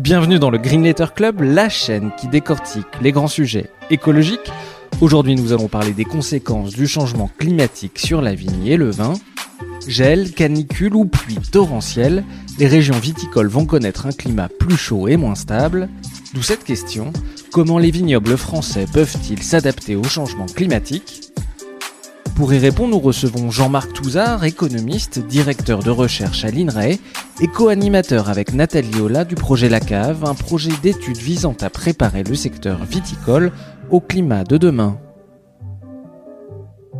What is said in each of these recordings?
Bienvenue dans le Green Letter Club, la chaîne qui décortique les grands sujets écologiques. Aujourd'hui, nous allons parler des conséquences du changement climatique sur la vigne et le vin. Gel, canicule ou pluie torrentielle, les régions viticoles vont connaître un climat plus chaud et moins stable. D'où cette question, comment les vignobles français peuvent-ils s'adapter au changement climatique? Pour y répondre, nous recevons Jean-Marc Touzard, économiste, directeur de recherche à l'INRAE et co-animateur avec Nathalie Ola du projet La Cave, un projet d'études visant à préparer le secteur viticole au climat de demain.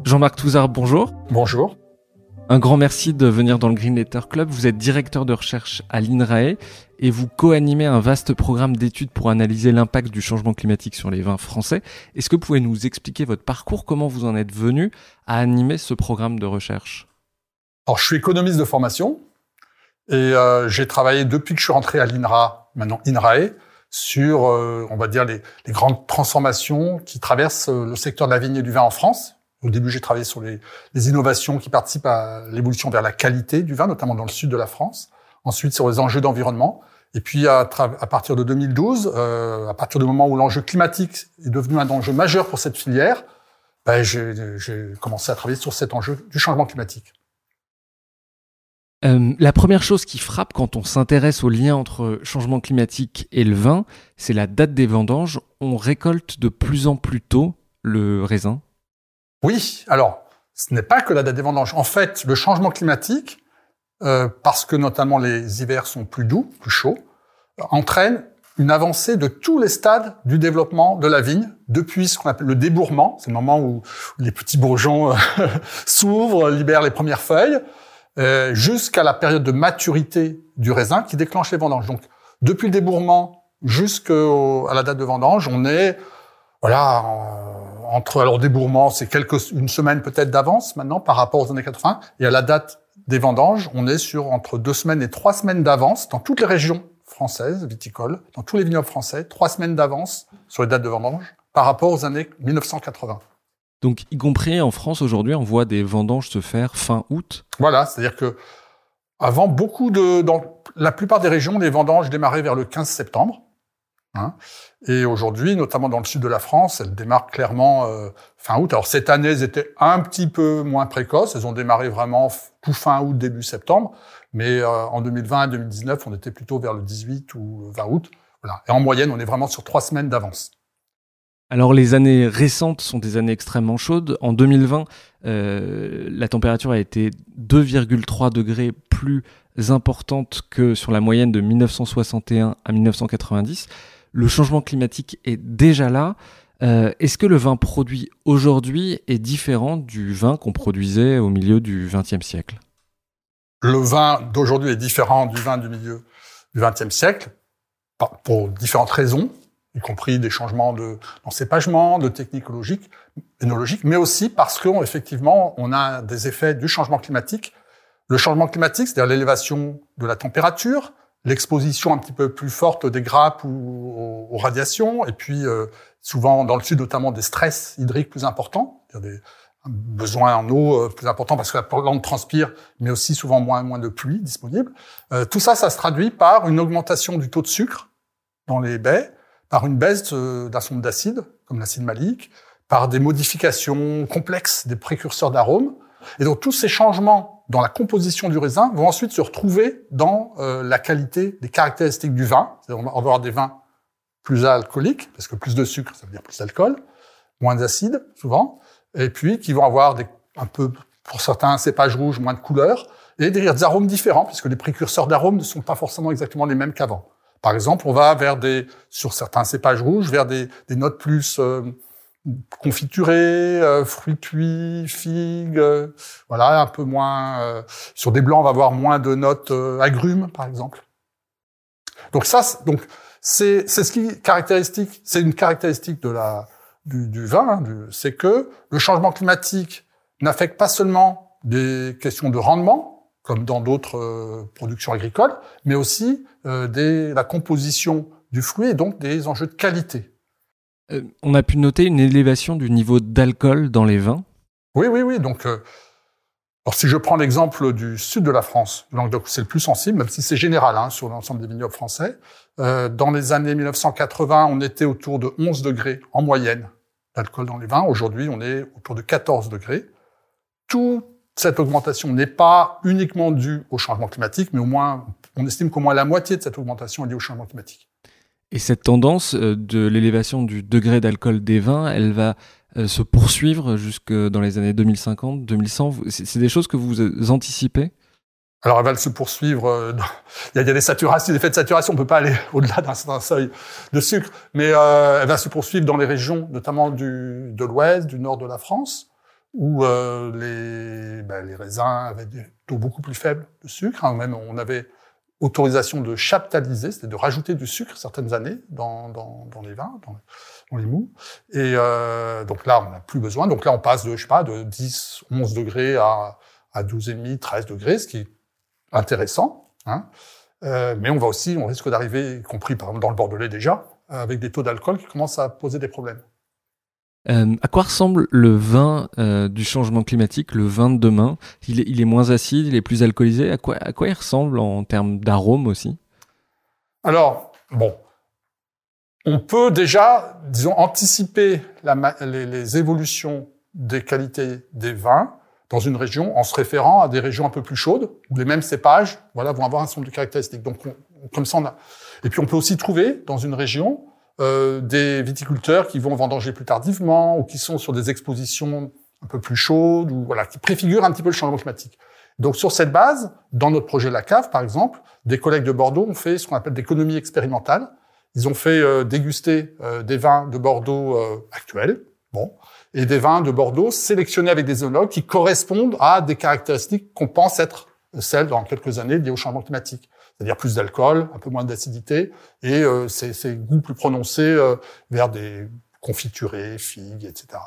Jean-Marc Touzard, bonjour. Bonjour. Un grand merci de venir dans le Green Letter Club. Vous êtes directeur de recherche à l'INRAE et vous co-animez un vaste programme d'études pour analyser l'impact du changement climatique sur les vins français. Est-ce que vous pouvez nous expliquer votre parcours, comment vous en êtes venu à animer ce programme de recherche? Je suis économiste de formation et euh, j'ai travaillé depuis que je suis rentré à l'INRA, maintenant INRAE, sur, euh, on va dire, les, les, grandes transformations qui traversent euh, le secteur de la vigne et du vin en France, au début, j'ai travaillé sur les, innovations qui participent à l'évolution vers la qualité du vin, notamment dans le sud de la France. Ensuite, sur les enjeux d'environnement. Et puis, à, à, partir de 2012, euh, à partir du moment où l'enjeu climatique est devenu un enjeu majeur pour cette filière, ben, j'ai commencé à travailler sur cet enjeu du changement climatique. Euh, la première chose qui frappe quand on s'intéresse au lien entre changement climatique et le vin, c'est la date des vendanges. On récolte de plus en plus tôt le raisin. Oui, alors, ce n'est pas que la date des vendanges. En fait, le changement climatique, euh, parce que notamment les hivers sont plus doux, plus chauds, entraîne une avancée de tous les stades du développement de la vigne, depuis ce qu'on appelle le débourrement, c'est le moment où les petits bourgeons euh, s'ouvrent, libèrent les premières feuilles, euh, jusqu'à la période de maturité du raisin qui déclenche les vendanges. Donc, depuis le débourrement jusqu'à la date de vendange, on est entre alors débourrement, c'est quelques une semaine peut-être d'avance maintenant par rapport aux années 80 et à la date des vendanges, on est sur entre deux semaines et trois semaines d'avance dans toutes les régions françaises viticoles, dans tous les vignobles français, trois semaines d'avance sur les dates de vendange par rapport aux années 1980. Donc, y compris en France aujourd'hui, on voit des vendanges se faire fin août. Voilà, c'est-à-dire que avant beaucoup de, dans la plupart des régions, les vendanges démarraient vers le 15 septembre. Hein. Et aujourd'hui, notamment dans le sud de la France, elles démarrent clairement euh, fin août. Alors cette année, elles étaient un petit peu moins précoces. Elles ont démarré vraiment tout fin août, début septembre. Mais euh, en 2020 et 2019, on était plutôt vers le 18 ou 20 août. Voilà. Et en moyenne, on est vraiment sur trois semaines d'avance. Alors les années récentes sont des années extrêmement chaudes. En 2020, euh, la température a été 2,3 degrés plus importante que sur la moyenne de 1961 à 1990 le changement climatique est déjà là. Euh, est-ce que le vin produit aujourd'hui est différent du vin qu'on produisait au milieu du XXe siècle? Le vin d'aujourd'hui est différent du vin du milieu du XXe siècle pour différentes raisons, y compris des changements de d'encépagement, de techniques énologiques, mais aussi parce qu'effectivement, on a des effets du changement climatique. Le changement climatique, c'est-à-dire l'élévation de la température, l'exposition un petit peu plus forte des grappes ou aux, radiations, et puis euh, souvent dans le sud notamment des stress hydriques plus importants, des besoins en eau euh, plus importants parce que la plante transpire, mais aussi souvent moins moins de pluie disponible. Euh, tout ça, ça se traduit par une augmentation du taux de sucre dans les baies, par une baisse d'un sonde d'acide, comme l'acide malique, par des modifications complexes des précurseurs d'arômes. Et donc tous ces changements dans la composition du raisin vont ensuite se retrouver dans euh, la qualité des caractéristiques du vin. On va avoir des vins plus alcooliques, parce que plus de sucre, ça veut dire plus d'alcool, moins d'acide, souvent, et puis qui vont avoir des, un peu, pour certains cépages rouges, moins de couleurs, et des, arômes différents, puisque les précurseurs d'arômes ne sont pas forcément exactement les mêmes qu'avant. Par exemple, on va vers des, sur certains cépages rouges, vers des, des notes plus, euh, confiturés, euh, fruits cuits, figues, euh, voilà, un peu moins. Euh, sur des blancs, on va avoir moins de notes agrumes, par exemple. Donc ça, donc c'est ce qui caractéristique, c'est une caractéristique de la du, du vin, hein, c'est que le changement climatique n'affecte pas seulement des questions de rendement, comme dans d'autres productions agricoles, mais aussi des, la composition du fruit et donc des enjeux de qualité. Euh, on a pu noter une élévation du niveau d'alcool dans les vins. Oui, oui, oui. Donc, euh, alors si je prends l'exemple du sud de la France, c'est le plus sensible, même si c'est général hein, sur l'ensemble des vignobles français. Euh, dans les années 1980, on était autour de 11 degrés en moyenne d'alcool dans les vins. Aujourd'hui, on est autour de 14 degrés. Toute cette augmentation n'est pas uniquement due au changement climatique, mais au moins, on estime qu'au moins la moitié de cette augmentation est liée au changement climatique. Et cette tendance euh, de l'élévation du degré d'alcool des vins, elle va euh, se poursuivre jusque dans les années 2050, 2100. C'est des choses que vous anticipez? Alors, elle va se poursuivre. Euh, il, y a, des saturations, des effets de saturation. On peut pas aller au-delà d'un seuil de sucre, mais elle va se poursuivre dans les régions, notamment du, de l'Ouest, du Nord de la France, où les, ben, les raisins avaient des taux beaucoup plus faibles de sucre. Hein. Même, on avait autorisation de chaptaliser, c'est de rajouter du sucre certaines années dans, dans, dans les vins, dans, dans, les mous. Et euh, donc là, on n'a plus besoin. Donc là, on passe de, je sais pas, de 10, 11 degrés à, à 12,5, 13 degrés, ce qui est intéressant. Hein. Euh, mais on va aussi, on risque d'arriver, y compris par exemple dans le Bordelais déjà, avec des taux d'alcool qui commencent à poser des problèmes. Euh, à quoi ressemble le vin euh, du changement climatique, le vin de demain? Il est, il est, moins acide, il est plus alcoolisé. À quoi, à quoi il ressemble en termes d'arôme aussi? Alors, bon, on peut déjà, disons, anticiper la, les, les, évolutions des qualités des vins dans une région en se référant à des régions un peu plus chaudes où les mêmes cépages, voilà, vont avoir un certain nombre de caractéristiques. Donc, comme ça, on a. Et puis, on peut aussi trouver dans une région euh, des viticulteurs qui vont vendanger plus tardivement ou qui sont sur des expositions un peu plus chaudes ou voilà qui préfigurent un petit peu le changement climatique. Donc sur cette base, dans notre projet La Cave par exemple, des collègues de Bordeaux ont fait ce qu'on appelle l'économie expérimentale. Ils ont fait euh, déguster euh, des vins de Bordeaux actuels, bon, et des vins de Bordeaux sélectionnés avec des œnologues qui correspondent à des caractéristiques qu'on pense être celles dans quelques années liées au changement climatique c'est-à-dire plus d'alcool, un peu moins d'acidité, et euh, ces, ces, goûts plus prononcés euh, vers des confiturés, figues, etc.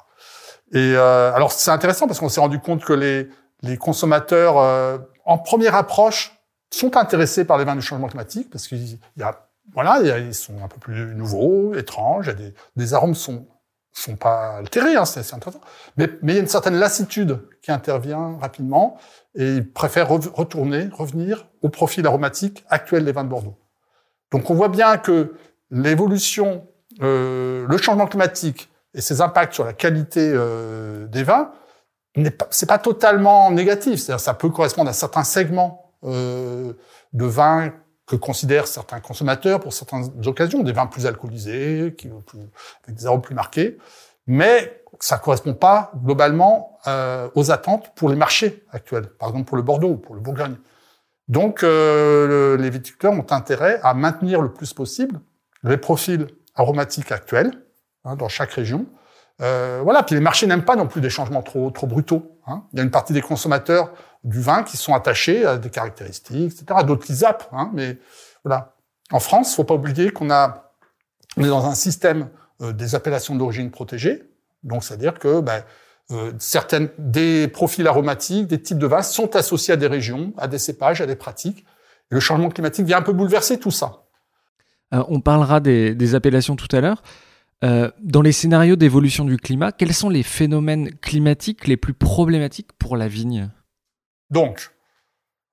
Et euh, alors c'est intéressant parce qu'on s'est rendu compte que les, les consommateurs, euh, en première approche, sont intéressés par les vins du changement climatique parce qu'il y a voilà, ils sont un peu plus nouveaux, étranges, et des, des arômes sont sont pas altérés, hein, c'est intéressant. Mais, il y a une certaine lassitude qui intervient rapidement et ils préfèrent retourner, revenir au profil aromatique actuel des vins de Bordeaux. Donc on voit bien que l'évolution, euh, le changement climatique et ses impacts sur la qualité euh, des vins, c'est pas, pas totalement négatif. C'est-à-dire ça peut correspondre à certains segments euh, de vins que considèrent certains consommateurs pour certaines occasions, des vins plus alcoolisés, qui, avec des arômes plus marqués. Mais ça correspond pas globalement euh, aux attentes pour les marchés actuels, par exemple pour le Bordeaux ou pour le Bourgogne. Donc euh, les viticulteurs ont intérêt à maintenir le plus possible les profils aromatiques actuels hein, dans chaque région. Euh, voilà, puis les marchés n'aiment pas non plus des changements trop brutaux. Hein. Il y a une partie des consommateurs du vin qui sont attachés à des caractéristiques, etc. D'autres qui zappent, hein, mais voilà. En France, faut pas oublier qu'on a est dans un système euh, des appellations d'origine protégée, donc, c'est-à-dire que ben, euh, certaines des profils aromatiques, des types de vins sont associés à des régions, à des cépages, à des pratiques. Et le changement climatique vient un peu bouleverser tout ça. On parlera des, appellations tout à l'heure. Euh, dans les scénarios d'évolution du climat, quels sont les phénomènes climatiques les plus problématiques pour la vigne? Donc,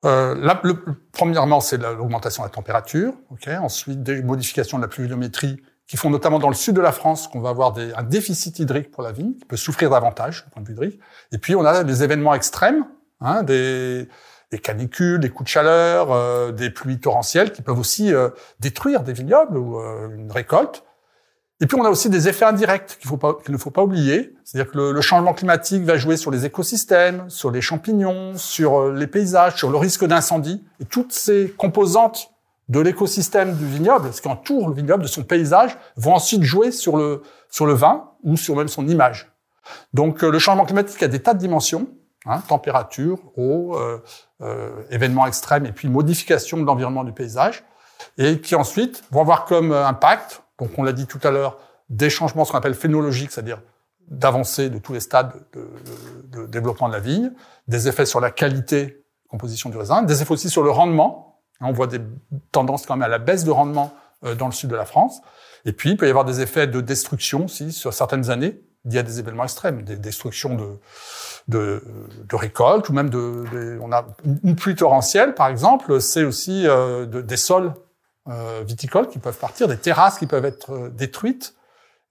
le, premièrement, c'est l'augmentation de la température. Ensuite, des modifications de la pluviométrie qui font notamment dans le sud de la France qu'on va avoir des, un déficit hydrique pour la vigne, qui peut souffrir davantage du point de vue hydrique. Et puis on a des événements extrêmes, hein, des, canicules, des coups de chaleur, euh, des pluies torrentielles qui peuvent aussi euh, détruire des vignobles ou euh, une récolte. Et puis on a aussi des effets indirects qu'il ne faut pas oublier. C'est-à-dire que le, le, changement climatique va jouer sur les écosystèmes, sur les champignons, sur les paysages, sur le risque d'incendie. Et toutes ces composantes de l'écosystème du vignoble, ce qui entoure le vignoble, de son paysage, vont ensuite jouer sur le, sur le vin ou sur même son image. Donc le changement climatique a des tas de dimensions, hein, température, eau, événements extrêmes et puis modification de l'environnement du paysage, et qui ensuite vont avoir comme impact, donc on l'a dit tout à l'heure, des changements ce qu'on appelle phénologiques, c'est-à-dire d'avancée de tous les stades de, développement de la vigne, des effets sur la qualité, composition du raisin, des effets aussi sur le rendement. On voit des tendances quand même à la baisse de rendement euh, dans le sud de la France. Et puis, il peut y avoir des effets de destruction aussi sur certaines années. Il y a des événements extrêmes, des destructions de, récoltes ou même de, on a une pluie torrentielle, par exemple, c'est aussi euh, des sols viticoles qui peuvent partir, des terrasses qui peuvent être euh, détruites.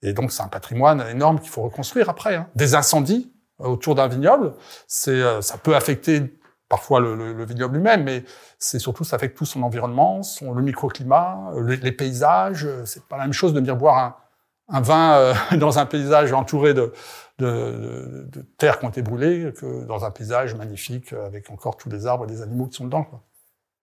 Et donc, c'est un patrimoine énorme qu'il faut reconstruire après. Hein. Des incendies autour d'un vignoble, c'est, euh, ça peut affecter parfois le, le, le vignoble lui-même, mais c'est surtout ça affecte tout son environnement, son, le microclimat, les, paysages. C'est pas la même chose de venir boire un, vin euh, dans un paysage entouré de, de, terres qui ont été brûlées que dans un paysage magnifique avec encore tous les arbres et les animaux qui sont dedans.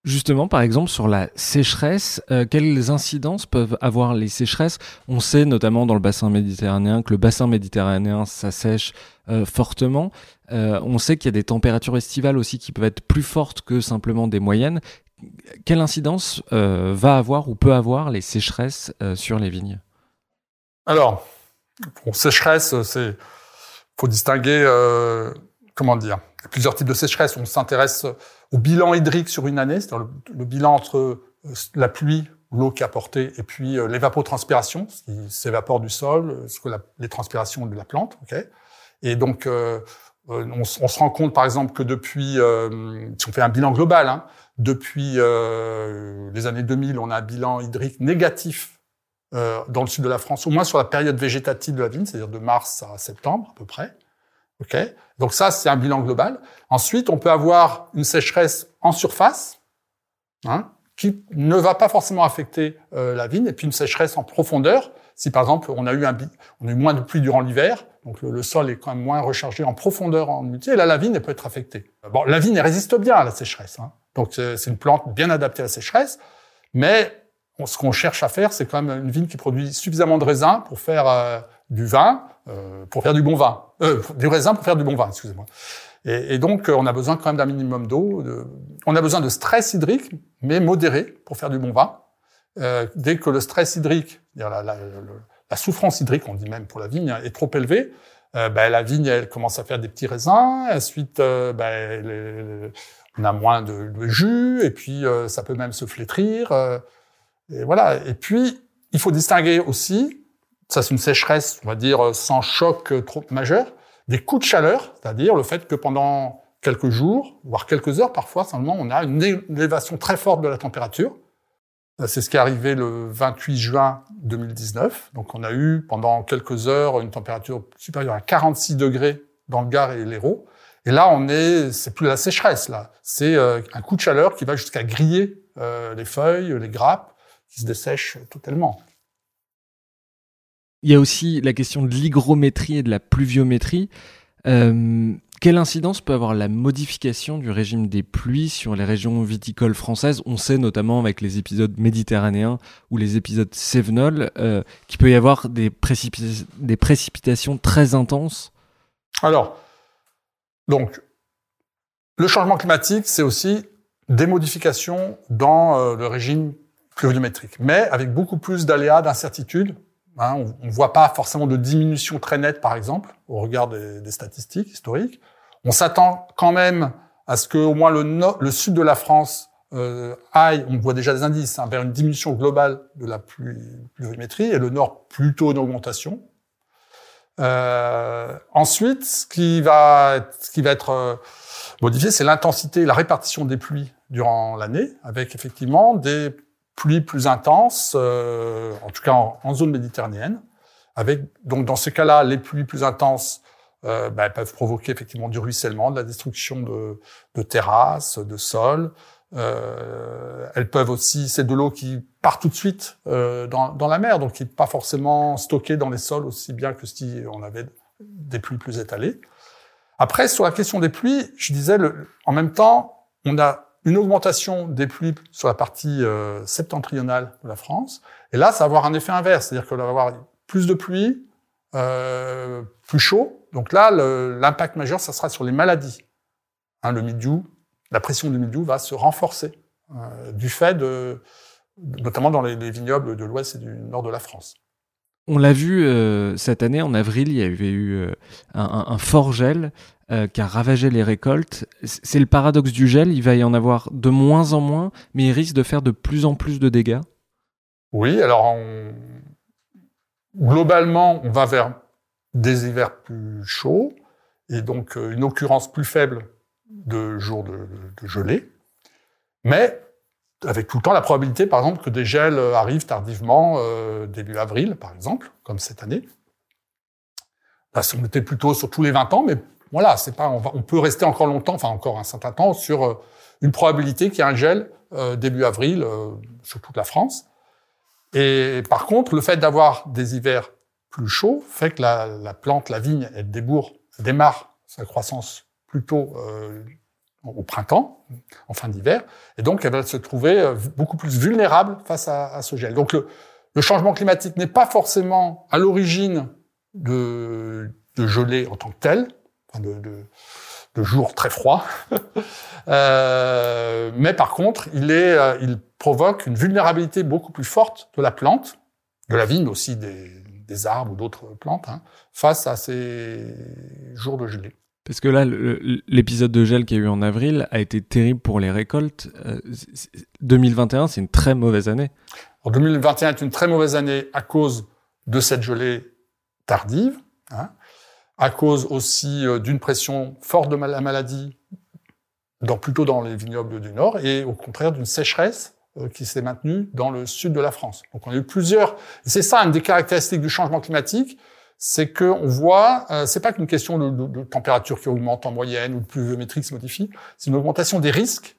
Justement, par exemple, sur la sécheresse, euh, quelles incidences peuvent avoir les sécheresses? On sait notamment dans le bassin méditerranéen que le bassin méditerranéen s'assèche euh, fortement. Euh, on sait qu'il y a des températures estivales aussi qui peuvent être plus fortes que simplement des moyennes. Quelle incidence va avoir ou peut avoir les sécheresses sur les vignes? Alors, pour sécheresse, c'est faut distinguer comment dire? Plusieurs types de sécheresse. On s'intéresse au bilan hydrique sur une année, c'est-à-dire le, bilan entre euh, la pluie, l'eau qui a porté, et puis euh, l'évapotranspiration, ce qui s'évapore du sol, euh, ce que la, les transpirations de la plante. Okay et donc, euh, on, on, se rend compte, par exemple, que depuis, euh, si on fait un bilan global, hein, depuis euh, les années 2000, on a un bilan hydrique négatif dans le sud de la France, au moins sur la période végétative de la vigne, c'est-à-dire de mars à septembre à peu près. Okay Donc ça, c'est un bilan global. Ensuite, on peut avoir une sécheresse en surface, hein, qui ne va pas forcément affecter euh, la vigne, et puis une sécheresse en profondeur. Si par exemple on a eu un on a eu moins de pluie durant l'hiver, donc le, sol est quand même moins rechargé en profondeur en humidité, là la vigne elle peut être affectée. Bon, la vigne elle résiste bien à la sécheresse, hein. donc c'est une plante bien adaptée à la sécheresse, mais ce qu'on cherche à faire, c'est quand même une vigne qui produit suffisamment de raisins pour faire euh, du vin, euh, pour faire du bon vin, euh, du raisin pour faire du bon vin, excusez-moi. Et, donc, euh, on a besoin quand même d'un minimum d'eau. On a besoin de stress hydrique, mais modéré pour faire du bon vin. Euh, dès que le stress hydrique, la, souffrance hydrique, on dit même pour la vigne, est trop élevée, ben, la vigne, elle commence à faire des petits raisins. Ensuite, ben, on a moins de, de jus, et puis ça peut même se flétrir. Et voilà. Et puis, il faut distinguer aussi ça c'est une sécheresse, on va dire, sans choc euh, trop majeur, des coups de chaleur, c'est-à-dire le fait que pendant quelques jours, voire quelques heures parfois seulement, on a une élévation très forte de la température. Euh, c'est ce qui est arrivé le 28 juin 2019. Donc on a eu pendant quelques heures une température supérieure à 46 degrés dans le Gard et l'Hérault. Et là, on est, c'est plus la sécheresse là, c'est euh, un coup de chaleur qui va jusqu'à griller les feuilles, les grappes, qui se dessèchent totalement. Il y a aussi la question de l'hygrométrie et de la pluviométrie. Euh, quelle incidence peut avoir la modification du régime des pluies sur les régions viticoles françaises? On sait notamment avec les épisodes méditerranéens ou les épisodes cévenols euh, qu'il peut y avoir des précipitations très intenses. Alors, donc, le changement climatique, c'est aussi des modifications dans euh, le régime pluviométrique, mais avec beaucoup plus d'aléas, d'incertitudes Hein, on ne voit pas forcément de diminution très nette, par exemple, au regard des, statistiques historiques. On s'attend quand même à ce que au moins le, le sud de la France euh, aille, on voit déjà des indices, hein, vers une diminution globale de la pluviométrie, et le nord plutôt une augmentation. Euh, ensuite, ce qui va être, ce qui va être euh, modifié, c'est l'intensité, la répartition des pluies durant l'année, avec effectivement des pluies plus intenses, euh, en tout cas en, zone méditerranéenne. Avec donc dans ce cas-là, les pluies plus intenses euh, ben, peuvent provoquer effectivement du ruissellement, de la destruction de, de terrasses, de sols. Euh, elles peuvent aussi, c'est de l'eau qui part tout de suite euh, dans, dans, la mer, donc qui n'est pas forcément stockée dans les sols aussi bien que si on avait des pluies plus étalées. Après, sur la question des pluies, je disais, le, en même temps, on a une augmentation des pluies sur la partie euh, septentrionale de la France. Et là, ça va avoir un effet inverse, c'est-à-dire qu'on va avoir plus de pluie, euh, plus chaud. Donc là, l'impact majeur, ça sera sur les maladies. Hein, le milieu, la pression du milieu va se renforcer euh, du fait de, notamment dans les, vignobles de l'ouest et du nord de la France. On l'a vu euh, cette année, en avril, il y avait eu euh, un, fort gel euh, qui a ravagé les récoltes. C'est le paradoxe du gel, il va y en avoir de moins en moins, mais il risque de faire de plus en plus de dégâts. Oui, alors globalement, on va vers des hivers plus chauds et donc une occurrence plus faible de jours de, de gelée. Mais avec tout le temps la probabilité, par exemple, que des gels arrivent tardivement, euh, début avril, par exemple, comme cette année. Là, on était plutôt sur tous les 20 ans, mais voilà, c'est pas, on, peut rester encore longtemps, enfin encore un certain temps, sur euh, une probabilité qu'il y ait un gel euh, début avril sur toute la France. Et par contre, le fait d'avoir des hivers plus chauds fait que la, la plante, la vigne, elle débourre, démarre sa croissance plutôt au printemps, en fin d'hiver, et donc elle va se trouver euh, beaucoup plus vulnérable face à, ce gel. Donc le, changement climatique n'est pas forcément à l'origine de, gelée en tant que tel, de, jours très froids, euh, mais par contre, euh, il provoque une vulnérabilité beaucoup plus forte de la plante, de la vigne aussi des, arbres ou d'autres plantes, hein, face à ces jours de gelée. Parce que là, l'épisode de gel qu'il y a eu en avril a été terrible pour les récoltes. 2021, euh, c'est une très mauvaise année. En 2021 est une très mauvaise année à cause de cette gelée tardive, hein, à cause aussi euh, d'une pression forte de la maladie, dans, plutôt dans les vignobles du Nord, et au contraire d'une sécheresse euh, qui s'est maintenue dans le sud de la France. Donc on a eu plusieurs... C'est ça une des caractéristiques du changement climatique, c'est qu'on voit, euh, c'est pas qu'une question de, température qui augmente en moyenne ou de pluviométrie qui se modifie, c'est une augmentation des risques,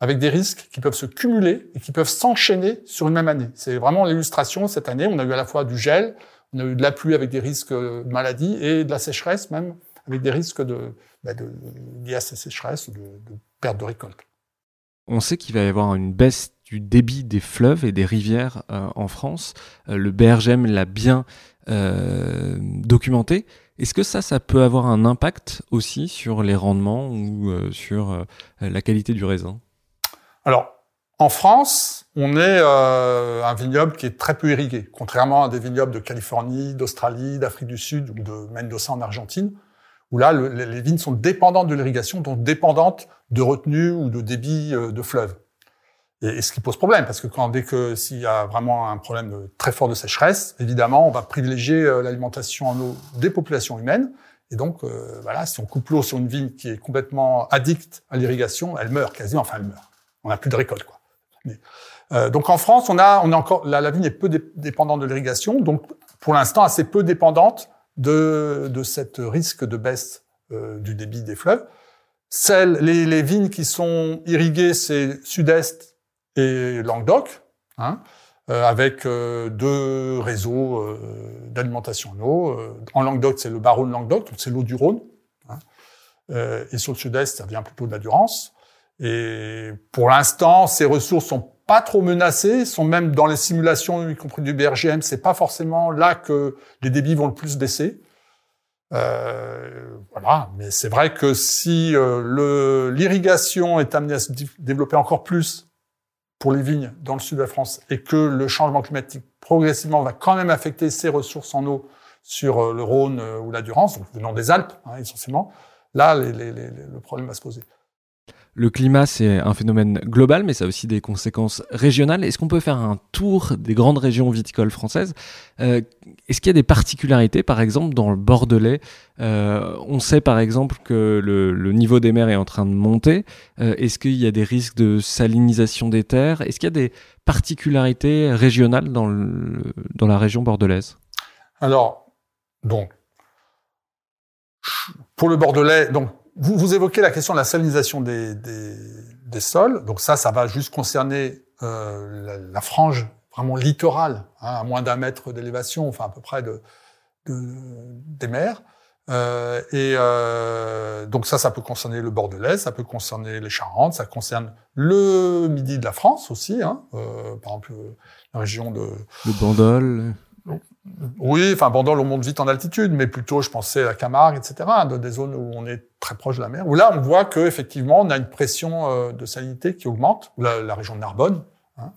avec des risques qui peuvent se cumuler et qui peuvent s'enchaîner sur une même année. C'est vraiment l'illustration. Cette année, on a eu à la fois du gel, on a eu de la pluie avec des risques de maladie et de la sécheresse même avec des risques de, bah de liés à ces sécheresses, de, de perte de récolte. On sait qu'il va y avoir une baisse du débit des fleuves et des rivières euh, en France. Euh, le BRGM l'a bien euh, documenté. Est-ce que ça, ça peut avoir un impact aussi sur les rendements ou euh, sur euh, la qualité du raisin? Alors, en France, on est un vignoble qui est très peu irrigué, contrairement à des vignobles de Californie, d'Australie, d'Afrique du Sud ou de Mendoza en Argentine, où là, les vignes sont dépendantes de l'irrigation, donc dépendantes de retenue ou de débit de fleuves. Et, ce qui pose problème, parce que quand dès que s'il y a vraiment un problème très fort de sécheresse, évidemment, on va privilégier euh, l'alimentation en eau des populations humaines. Et donc, euh, voilà, si on coupe l'eau sur une vigne qui est complètement addicte à l'irrigation, elle meurt quasi. Enfin, elle meurt. On n'a plus de récolte, quoi. Euh, donc, en France, on a, on a encore la, la vigne est peu dépendante de l'irrigation, donc pour l'instant assez peu dépendante de de cette risque de baisse euh, du débit des fleuves. Celles, les, les vignes qui sont irriguées, c'est sud-est et Languedoc, hein, euh, avec euh, deux réseaux euh, d'alimentation en eau. en Languedoc, c'est le Baron de Languedoc, c'est l'eau du Rhône. Hein, et sur le sud-est, ça vient plutôt de la Durance. Et pour l'instant, ces ressources sont pas trop menacées, sont même dans les simulations, y compris du BRGM, c'est pas forcément là que les débits vont le plus baisser. Euh, voilà, mais c'est vrai que si euh, l'irrigation est amenée à se développer encore plus pour les vignes dans le sud de la France et que le changement climatique progressivement va quand même affecter ces ressources en eau sur euh, le Rhône euh, ou la Durance, donc venant des Alpes hein, essentiellement, là le problème va se poser. Le climat, c'est un phénomène global, mais ça a aussi des conséquences régionales. Est-ce qu'on peut faire un tour des grandes régions viticoles françaises? Euh, Est-ce qu'il y a des particularités, par exemple, dans le Bordelais? Euh, On sait, par exemple, que le, niveau des mers est en train de monter. Euh, est-ce qu'il y a des risques de salinisation des terres? Est-ce qu'il y a des particularités régionales dans, le, dans la région bordelaise? Alors, donc, pour le Bordelais, donc vous, évoquez la question de la salinisation des, sols. Donc ça, ça va juste concerner euh, la, frange vraiment littorale, hein, à moins d'un mètre d'élévation, enfin à peu près de, de des mers. Euh, et euh, donc ça, ça peut concerner le Bordelais, ça peut concerner les Charentes, ça concerne le midi de la France aussi, hein, par exemple la région de... Le Bandol Oui, enfin Bandol, on monte vite en altitude, mais plutôt, je pensais à Camargue, etc., de des zones où on est très proche de la mer. Où là, on voit que effectivement, on a une pression euh, de salinité qui augmente. La, région de Narbonne, hein,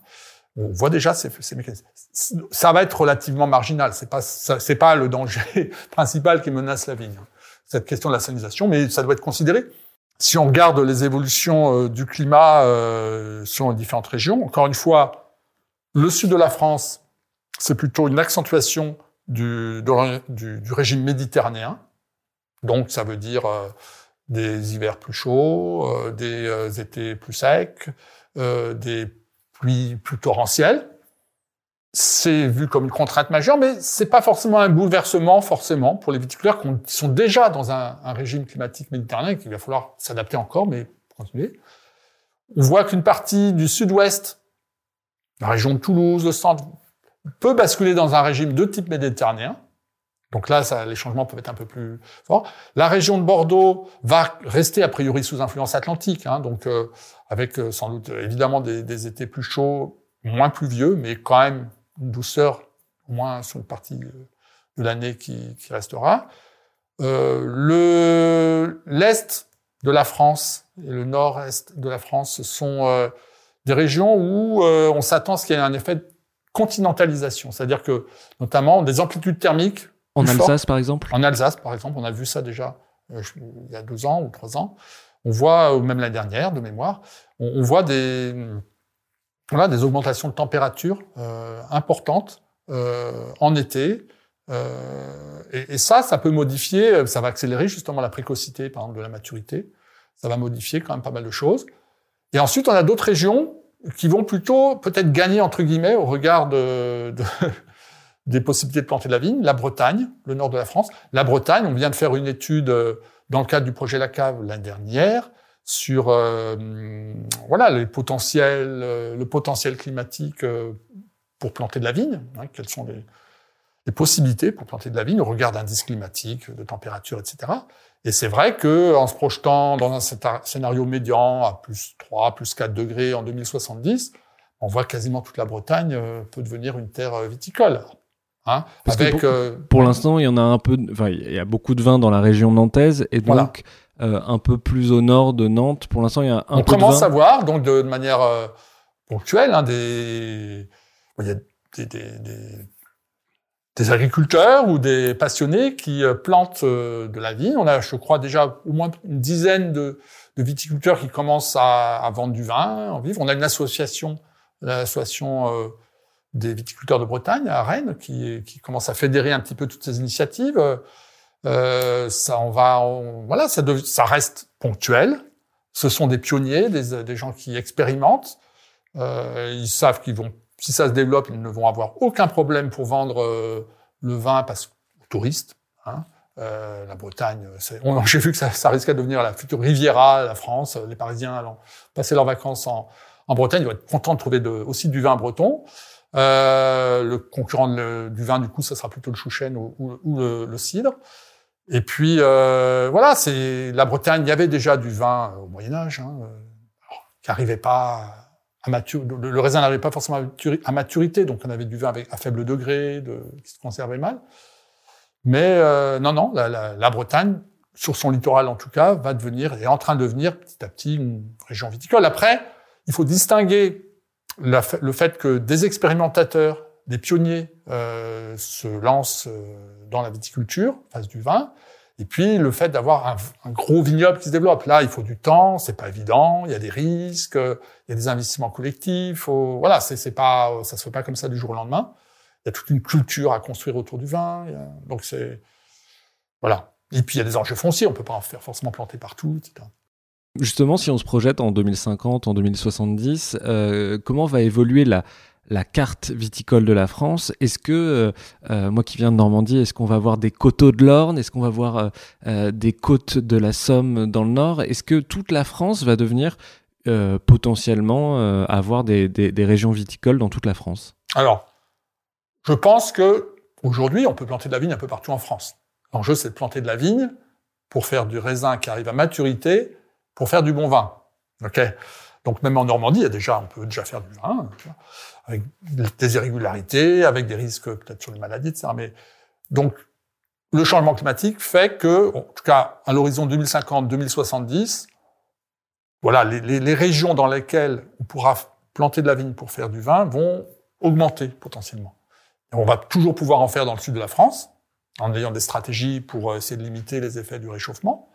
on voit déjà ces, mécanismes. Ça va être relativement marginal. C'est pas, c'est pas le danger principal qui menace la vigne. Hein, cette question de la salinisation, mais ça doit être considéré. Si on regarde les évolutions euh, du climat euh, sur les différentes régions, encore une fois, le sud de la France c'est plutôt une accentuation du, régime méditerranéen. Donc, ça veut dire euh, des hivers plus chauds, euh, des euh, étés plus secs, des pluies plus torrentielles. C'est vu comme une contrainte majeure, mais c'est pas forcément un bouleversement forcément pour les viticulteurs qui sont déjà dans un, un régime climatique méditerranéen qu'il va falloir s'adapter encore, mais continuer. On voit qu'une partie du sud-ouest, la région de Toulouse, le centre, peut basculer dans un régime de type méditerranéen. Donc là, les changements peuvent être un peu plus forts. La région de Bordeaux va rester a priori sous influence atlantique, hein, donc euh, avec euh, sans doute évidemment des, étés plus chauds, moins pluvieux, mais quand même une douceur, au moins sur une partie euh, de l'année qui, restera. Euh, le l'est de la France et le nord-est de la France sont des régions où on s'attend à ce qu'il y ait un effet continentalisation, c'est-à-dire que notamment des amplitudes thermiques. En Alsace, par exemple. En Alsace, par exemple, on a vu ça déjà euh, il y a deux ans ou trois ans. On voit, ou même l'année dernière, de mémoire, on, on, voit des voilà des augmentations de température euh, importantes euh, en été. Et, et, ça, ça peut modifier, ça va accélérer justement la précocité, par exemple, de la maturité. Ça va modifier quand même pas mal de choses. Et ensuite, on a d'autres régions qui vont plutôt peut-être gagner entre guillemets au regard de, de, des possibilités de planter de la vigne. La Bretagne, le nord de la France. La Bretagne, on vient de faire une étude euh, dans le cadre du projet La Cave l'année dernière sur euh, voilà les potentiels, euh, le potentiel climatique pour planter de la vigne. Hein, quelles sont les, possibilités pour planter de la vigne au regard d'indices climatiques, de température, etc. Et c'est vrai que en se projetant dans un scénario médian à plus 3, plus 4 degrés en 2070, on voit quasiment toute la Bretagne euh, peut devenir une terre euh, viticole. Hein, avec, pour, euh, pour l'instant, il y en a un peu, enfin, il y a beaucoup de vin dans la région nantaise et donc voilà. euh, un peu plus au nord de Nantes. Pour l'instant, il y a un on peu commence de vin. à voir donc de, de manière euh, ponctuelle hein, des, il y a des, des, des des agriculteurs ou des passionnés qui euh, plantent euh, de la vigne. On a, je crois, déjà au moins une dizaine de, viticulteurs qui commencent à, vendre du vin, en vivre. On a une association, l'association euh, des viticulteurs de Bretagne à Rennes, qui, commence à fédérer un petit peu toutes ces initiatives. Ça, on va, voilà, ça, reste ponctuel. Ce sont des pionniers, des, gens qui expérimentent. Ils savent qu'ils vont si ça se développe, ils ne vont avoir aucun problème pour vendre euh, le vin parce touristes. Hein. Euh, la Bretagne, j'ai vu que ça, ça, risquait de devenir la future Riviera, la France. Les Parisiens allant passer leurs vacances en, en Bretagne, ils vont être contents de trouver de, aussi du vin breton. Euh, le concurrent du vin, du coup, ça sera plutôt le chouchen ou, ou, le, le, cidre. Et puis euh, voilà, c'est la Bretagne. Il y avait déjà du vin au Moyen Âge, hein, qui n'arrivait pas le raisin n'arrivait pas forcément à maturité, donc on avait du vin avec, à faible degré, de, qui se conservait mal. Mais euh, non, non, la, Bretagne, sur son littoral en tout cas, va devenir, est en train de devenir petit à petit une région viticole. Après, il faut distinguer le fait que des expérimentateurs, des pionniers euh, se lancent euh, dans la viticulture, fassent du vin, et puis le fait d'avoir un, gros vignoble qui se développe, là, il faut du temps, c'est pas évident, il y a des risques, il y a des investissements collectifs. Faut, voilà, c'est pas, ça se fait pas comme ça du jour au lendemain. Il y a toute une culture à construire autour du vin. Donc c'est voilà. Et puis il y a des enjeux fonciers, on peut pas en faire forcément planter partout. Justement, si on se projette en 2050, en 2070, euh, comment va évoluer la la carte viticole de la France. Est-ce que, euh, euh, moi qui viens de Normandie, est-ce qu'on va voir des coteaux de l'Orne? Est-ce qu'on va voir euh, des côtes de la Somme dans le Nord? Est-ce que toute la France va devenir potentiellement avoir des, régions viticoles dans toute la France? Alors, je pense que aujourd'hui, on peut planter de la vigne un peu partout en France. L'enjeu, c'est de planter de la vigne pour faire du raisin qui arrive à maturité, pour faire du bon vin. Ok? Donc même en Normandie, il y a déjà, on peut déjà faire du vin, avec des irrégularités, avec des risques peut-être sur les maladies, etc. Mais donc le changement climatique fait que, en tout cas à l'horizon 2050-2070, voilà, les, régions dans lesquelles on pourra planter de la vigne pour faire du vin vont augmenter potentiellement. On va toujours pouvoir en faire dans le sud de la France, en ayant des stratégies pour essayer de limiter les effets du réchauffement,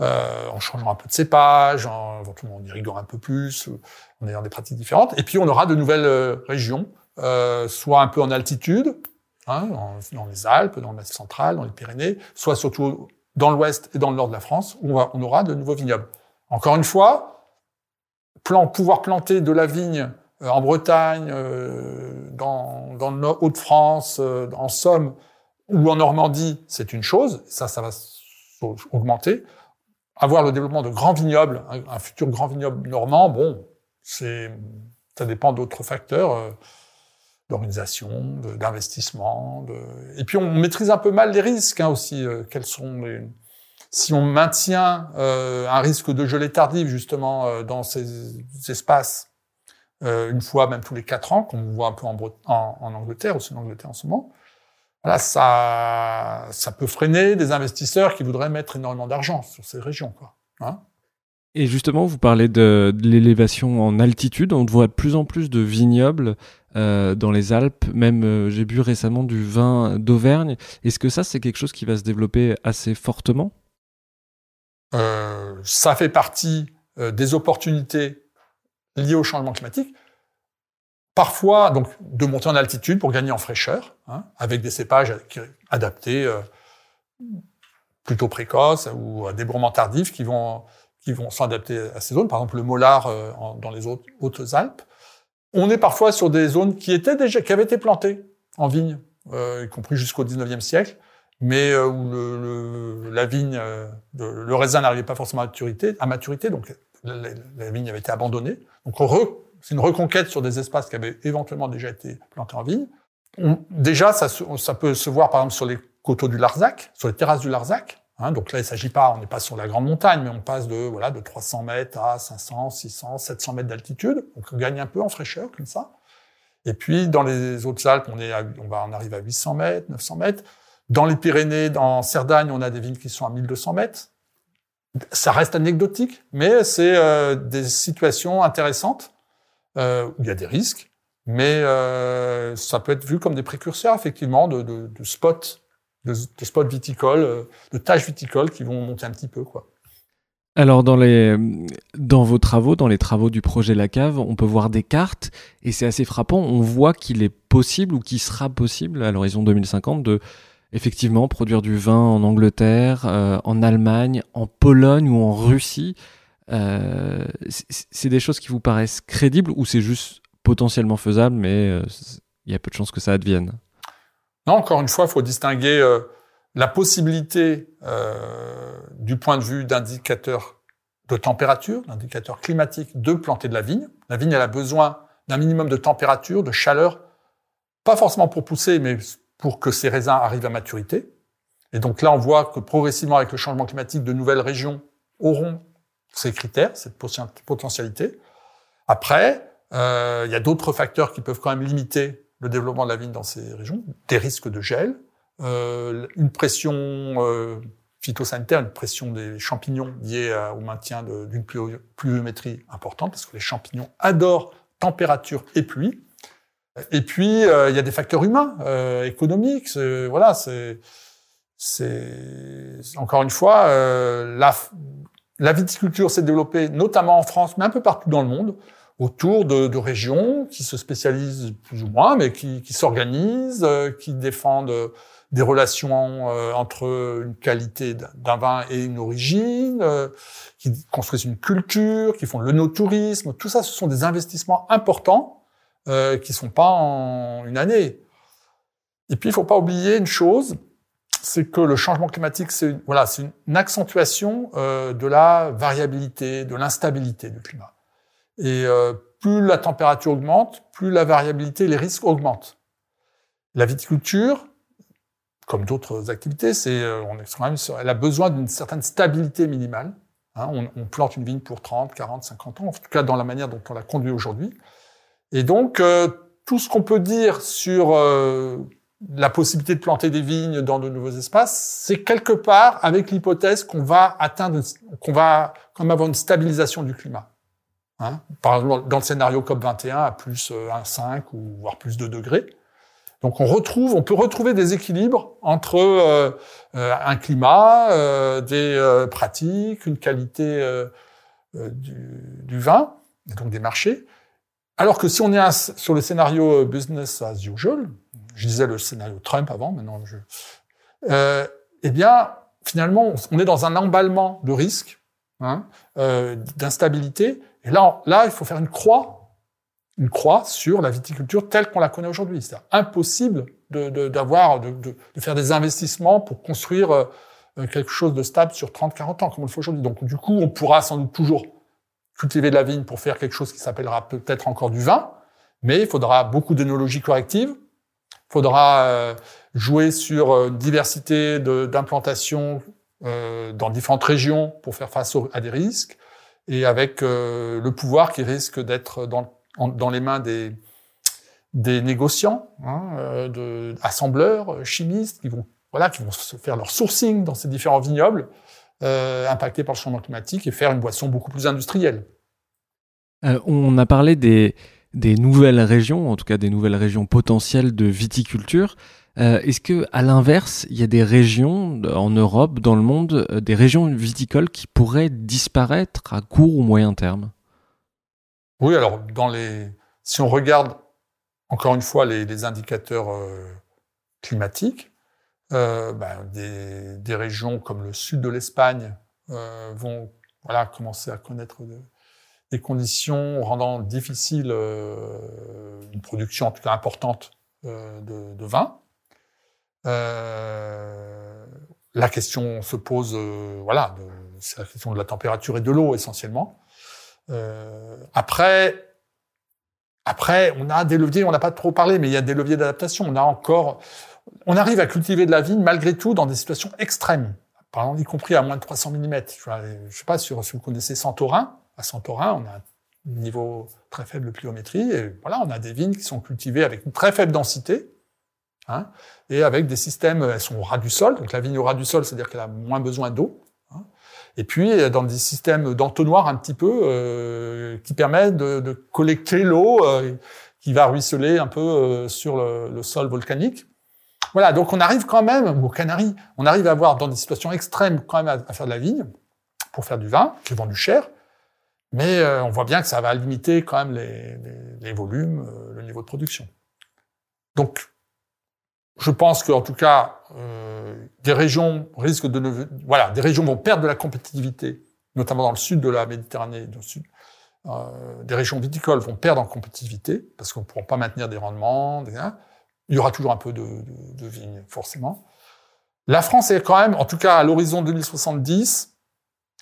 euh, en changeant un peu de cépage, en, en irriguant un peu plus, en ayant des pratiques différentes. Et puis on aura de nouvelles euh, régions, euh, soit un peu en altitude, hein, dans, les Alpes, dans le Massif central, dans les Pyrénées, soit surtout dans l'ouest et dans le nord de la France, où on, aura de nouveaux vignobles. Encore une fois, pouvoir planter de la vigne en Bretagne, dans, dans le Haut-de-France, euh, en Somme ou en Normandie, c'est une chose. Ça, ça va augmenter. Avoir le développement de grands vignobles, un, futur grand vignoble normand, bon, c'est, ça dépend d'autres facteurs d'organisation, d'investissement. De... Et puis on maîtrise un peu mal les risques hein, aussi. quels sont les, si on maintient euh, un risque de gelée tardive justement euh, dans ces espaces, euh, une fois même tous les quatre ans, qu'on voit un peu en, en, en Angleterre, aussi en Angleterre en ce moment, voilà, ça, ça peut freiner des investisseurs qui voudraient mettre énormément d'argent sur ces régions. Quoi. Hein et justement, vous parlez de, de l'élévation en altitude. On voit de plus en plus de vignobles euh, dans les Alpes. Même, euh, j'ai bu récemment du vin d'Auvergne. Est-ce que ça, c'est quelque chose qui va se développer assez fortement? Euh, ça fait partie euh, des opportunités liées au changement climatique. Parfois, donc, de monter en altitude pour gagner en fraîcheur, hein, avec des cépages adaptés, euh, plutôt précoces ou à des bromants tardifs qui vont qui vont s'adapter à ces zones. Par exemple, le molar dans les Hautes-Alpes. On est parfois sur des zones qui étaient déjà, qui avaient été plantées en vigne, y compris jusqu'au 19e siècle, mais euh, où le, la vigne, euh, le raisin n'arrivait pas forcément à maturité, à maturité donc la, vigne avait été abandonnée. Donc c'est une reconquête sur des espaces qui avaient éventuellement déjà été plantés en vigne. Déjà, ça, peut se voir par exemple sur les coteaux du Larzac, sur les terrasses du Larzac. Hein, donc là, il s'agit pas, on n'est pas sur la grande montagne, mais on passe de voilà de 300 mètres à 500, 600, 700 mètres d'altitude. On gagne un peu en fraîcheur comme ça. Et puis dans les autres Alpes, on est, on va, on arrive à 800 mètres, 900 mètres. Dans les Pyrénées, dans Cerdagne, on a des vignes qui sont à 1200 mètres. Ça reste anecdotique, mais c'est euh, des situations intéressantes euh, où il y a des risques, mais euh, ça peut être vu comme des précurseurs effectivement de, spots, de, spots viticoles, euh, de tâches viticoles qui vont monter un petit peu quoi. Alors dans les dans vos travaux, dans les travaux du projet La Cave, on peut voir des cartes et c'est assez frappant. On voit qu'il est possible ou qu'il sera possible à l'horizon 2050 de effectivement produire du vin en Angleterre, euh, en Allemagne, en Pologne ou en Russie. C'est des choses qui vous paraissent crédibles ou c'est juste potentiellement faisable, mais euh, il y a peu de chances que ça advienne Non, encore une fois, il faut distinguer euh, la possibilité du point de vue d'indicateurs de température, d'indicateurs climatiques, de planter de la vigne. La vigne, elle a besoin d'un minimum de température, de chaleur, pas forcément pour pousser, mais pour que ces raisins arrivent à maturité. Et donc là, on voit que progressivement, avec le changement climatique, de nouvelles régions auront ces critères, cette potentialité. Après, euh, il y a d'autres facteurs qui peuvent quand même limiter le développement de la vigne dans ces régions, des risques de gel, euh, une pression euh, phytosanitaire, une pression des champignons liée au maintien d'une pluviométrie importante, parce que les champignons adorent température et pluie. Et puis il y a des facteurs humains, économiques. Voilà, c'est encore une fois la viticulture s'est développée notamment en France, mais un peu partout dans le monde, autour de, de régions qui se spécialisent plus ou moins, mais qui, qui s'organisent, qui défendent des relations entre une qualité d'un vin et une origine, qui construisent une culture, qui font le no-tourisme. Tout ça, ce sont des investissements importants euh, qui sont pas en une année. Et puis, il faut pas oublier une chose, c'est que le changement climatique, c'est voilà, c'est une accentuation euh, de la variabilité, de l'instabilité du climat. Et euh, plus la température augmente, plus la variabilité, les risques augmentent. La viticulture, comme d'autres activités, c'est euh, on est quand même, elle a besoin d'une certaine stabilité minimale Hein, on, plante une vigne pour 30, 40, 50 ans, en tout cas dans la manière dont on la conduit aujourd'hui. Et donc, euh, tout ce qu'on peut dire sur la possibilité de planter des vignes dans de nouveaux espaces, c'est quelque part avec l'hypothèse qu'on va atteindre, qu'on va comme avoir une stabilisation du climat. Hein? Par exemple, dans le scénario COP21 à plus 1,5 euh, ou voire plus de degrés. Donc on retrouve, on peut retrouver des équilibres entre euh, euh, un climat, des pratiques, une qualité du, vin, et donc des marchés. Alors que si on est sur le scénario business as usual, je disais le scénario Trump avant, maintenant je, eh bien finalement on est dans un emballement de risques, hein, d'instabilité. Et là, là, il faut faire une croix une croix sur la viticulture telle qu'on la connaît aujourd'hui. C'est impossible de, d'avoir, de, de, de, faire des investissements pour construire euh, quelque chose de stable sur 30-40 ans, comme on le fait aujourd'hui. Donc, du coup, on pourra sans doute toujours cultiver de la vigne pour faire quelque chose qui s'appellera peut-être encore du vin, mais il faudra beaucoup d'énologie corrective, il faudra euh, jouer sur euh, une diversité d'implantations euh, dans différentes régions pour faire face à des risques, et avec le pouvoir qui risque d'être dans dans les mains des, des négociants, hein, euh, assembleurs, euh, chimistes, qui vont, voilà, qui vont faire leur sourcing dans ces différents vignobles euh, impactés par le changement climatique et faire une boisson beaucoup plus industrielle. Euh, on a parlé des, des nouvelles régions, en tout cas des nouvelles régions potentielles de viticulture. Euh, Est-ce que, à l'inverse, il y a des régions en Europe, dans le monde, des régions viticoles qui pourraient disparaître à court ou moyen terme? Oui, alors dans les, si on regarde encore une fois les, indicateurs euh, climatiques, euh, ben, des, régions comme le sud de l'Espagne euh, vont voilà commencer à connaître des conditions rendant difficile euh, une production en tout cas importante euh, de, vin. la question se pose, voilà, c'est la question de la température et de l'eau essentiellement. Euh, après, après, on a des leviers, on n'a pas trop parlé, mais il y a des leviers d'adaptation. On a encore, on arrive à cultiver de la vigne malgré tout dans des situations extrêmes. Par y compris à moins de 300 mm. Je sais pas si vous connaissez Santorin. À Santorin, on a un niveau très faible de pluviométrie et voilà, on a des vignes qui sont cultivées avec une très faible densité. Hein, et avec des systèmes, elles sont au ras du sol, donc la vigne au ras du sol, c'est-à-dire qu'elle a moins besoin d'eau. Et puis dans des systèmes d'entonnoir un petit peu euh, qui permettent de, collecter l'eau euh, qui va ruisseler un peu euh, sur le, sol volcanique. Voilà, donc on arrive quand même, aux Canaries, on arrive à avoir dans des situations extrêmes quand même à, faire de la vigne pour faire du vin, qui est vendu cher, mais euh, on voit bien que ça va limiter quand même les, volumes, euh, le niveau de production. Donc je pense qu'en tout cas, euh, des régions risquent de ne, voilà, des régions vont perdre de la compétitivité, notamment dans le sud de la Méditerranée, dans le sud. Des régions viticoles vont perdre en compétitivité parce qu'on ne pourra pas maintenir des rendements. Hein. Il y aura toujours un peu de vignes, forcément. La France est quand même, en tout cas à l'horizon 2070,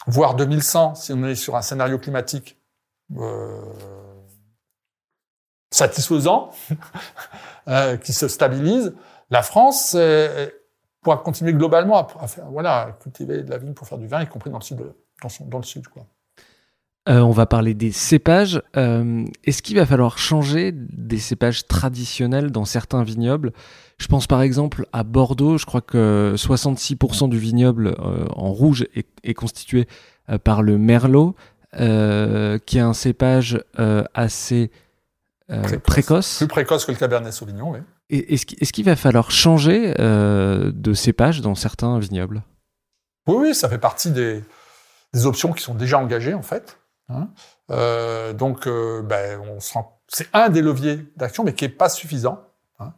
voire 2100, si on est sur un scénario climatique euh, satisfaisant, euh, qui se stabilise, la France pourra continuer globalement à, faire, voilà, à cultiver de la vigne pour faire du vin, y compris dans le sud. Dans, dans le sud quoi. Euh, on va parler des cépages. Euh, Est-ce qu'il va falloir changer des cépages traditionnels dans certains vignobles? Je pense par exemple à Bordeaux. Je crois que 66% du vignoble euh, en rouge est, est constitué euh, par le Merlot, euh, qui est un cépage assez précoce. précoce. Plus précoce que le Cabernet Sauvignon, oui. Est-ce qu'il va falloir changer euh, de cépage dans certains vignobles? Oui, oui, ça fait partie des, des, options qui sont déjà engagées en fait. Hein euh, donc, euh, ben, on c'est un des leviers d'action, mais qui est pas suffisant. Hein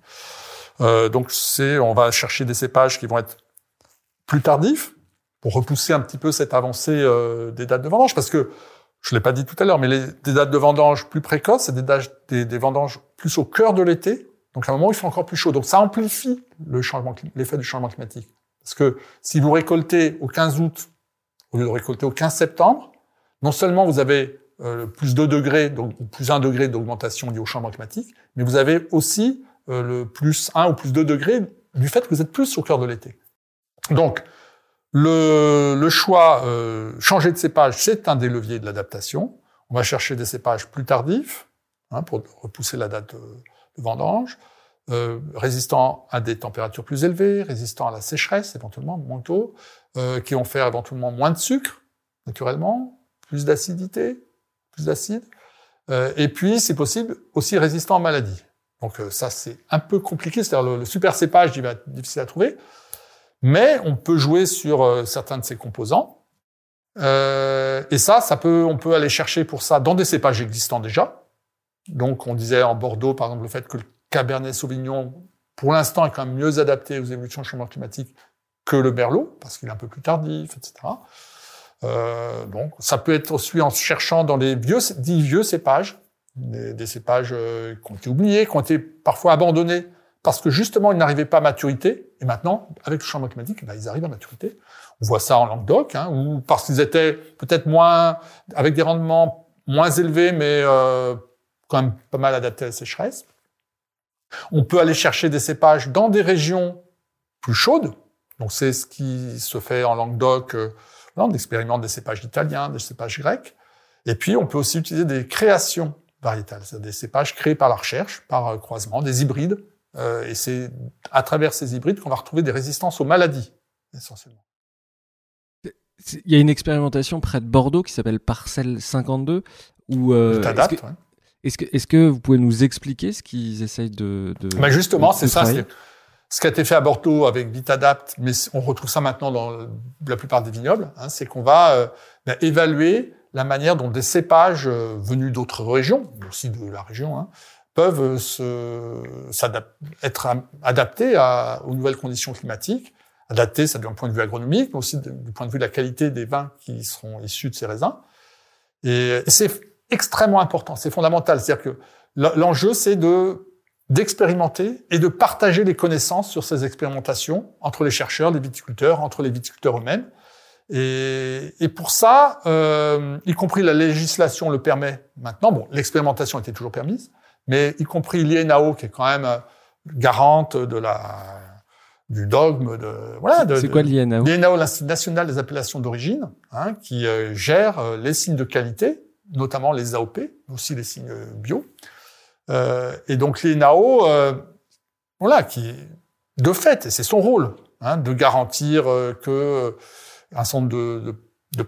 euh, donc, c'est, on va chercher des cépages qui vont être plus tardifs pour repousser un petit peu cette avancée des dates de vendange, parce que je l'ai pas dit tout à l'heure, mais les, des dates de vendange plus précoces, c'est des vendanges plus au cœur de l'été, donc à un moment, il fait encore plus chaud. Donc ça amplifie le changement, l'effet du changement climatique. Parce que si vous récoltez au 15 août au lieu de récolter au 15 septembre, non seulement vous avez euh, plus 2 degrés, donc plus 1 degré d'augmentation liée au changement climatique, mais vous avez aussi euh, le plus 1 ou plus 2 degrés du fait que vous êtes plus au cœur de l'été. Donc, Le, choix, euh, changer de cépage, c'est un des leviers de l'adaptation. On va chercher des cépages plus tardifs hein, pour repousser la date de, vendange, résistants à des températures plus élevées, résistants à la sécheresse éventuellement, moins tôt, qui vont faire éventuellement moins de sucre, naturellement, plus d'acidité, plus d'acide, euh, et puis, c'est possible, aussi résistant aux maladies. Donc euh, ça, c'est un peu compliqué, c'est-à-dire le, super cépage, il va être difficile à trouver. Mais on peut jouer sur euh, certains de ces composants. Et ça, ça peut, on peut aller chercher pour ça dans des cépages existants déjà. Donc, on disait en Bordeaux, par exemple, le fait que le Cabernet Sauvignon, pour l'instant, est quand même mieux adapté aux évolutions du changement climatique que le Merlot, parce qu'il est un peu plus tardif, etc. Euh, donc, ça peut être aussi en cherchant dans les vieux, dits vieux cépages, des, des cépages euh, qui ont été oubliés, qui ont été parfois abandonnés parce que justement, ils n'arrivaient pas à maturité. Et maintenant, avec le changement climatique, ben, ils arrivent à maturité. On voit ça en Languedoc, hein, ou parce qu'ils étaient peut-être moins, avec des rendements moins élevés, mais euh, quand même pas mal adaptés à la sécheresse. On peut aller chercher des cépages dans des régions plus chaudes. Donc c'est ce qui se fait en Languedoc. Euh, on expérimente des cépages italiens, des cépages grecs. Et puis on peut aussi utiliser des créations variétales, c'est-à-dire des cépages créés par la recherche, par euh, croisement, des hybrides euh, et c'est à travers ces hybrides qu'on va retrouver des résistances aux maladies, essentiellement. Il y a une expérimentation près de Bordeaux qui s'appelle Parcelle 52. Où, euh, est-ce, que, ouais. est-ce, que, est-ce que vous pouvez nous expliquer ce qu'ils essayent de... de bah justement, c'est ça. Ce qui a été fait à Bordeaux avec Vitadapt, mais on retrouve ça maintenant dans la plupart des vignobles, hein, c'est qu'on va euh, bah, évaluer la manière dont des cépages euh, venus d'autres régions, aussi de la région, hein, peuvent se, être adaptés aux nouvelles conditions climatiques. Adaptés, ça d'un point de vue agronomique, mais aussi du point de vue de la qualité des vins qui seront issus de ces raisins. Et, et c'est extrêmement important, c'est fondamental. C'est-à-dire que l'enjeu, c'est de d'expérimenter et de partager les connaissances sur ces expérimentations entre les chercheurs, les viticulteurs, entre les viticulteurs eux-mêmes. Et, et, pour ça, euh, y compris la législation le permet maintenant. Bon, l'expérimentation était toujours permise, mais y compris l'INAO, qui est quand même euh, garante de la du dogme de voilà. C'est quoi l'INAO L'INAO, l'Institut national des appellations d'origine, hein, qui euh, gère euh, les signes de qualité, notamment les AOP, mais aussi les signes bio. Euh, et donc l'INAO, euh, voilà, qui de fait, et c'est son rôle, hein, de garantir que un certain de,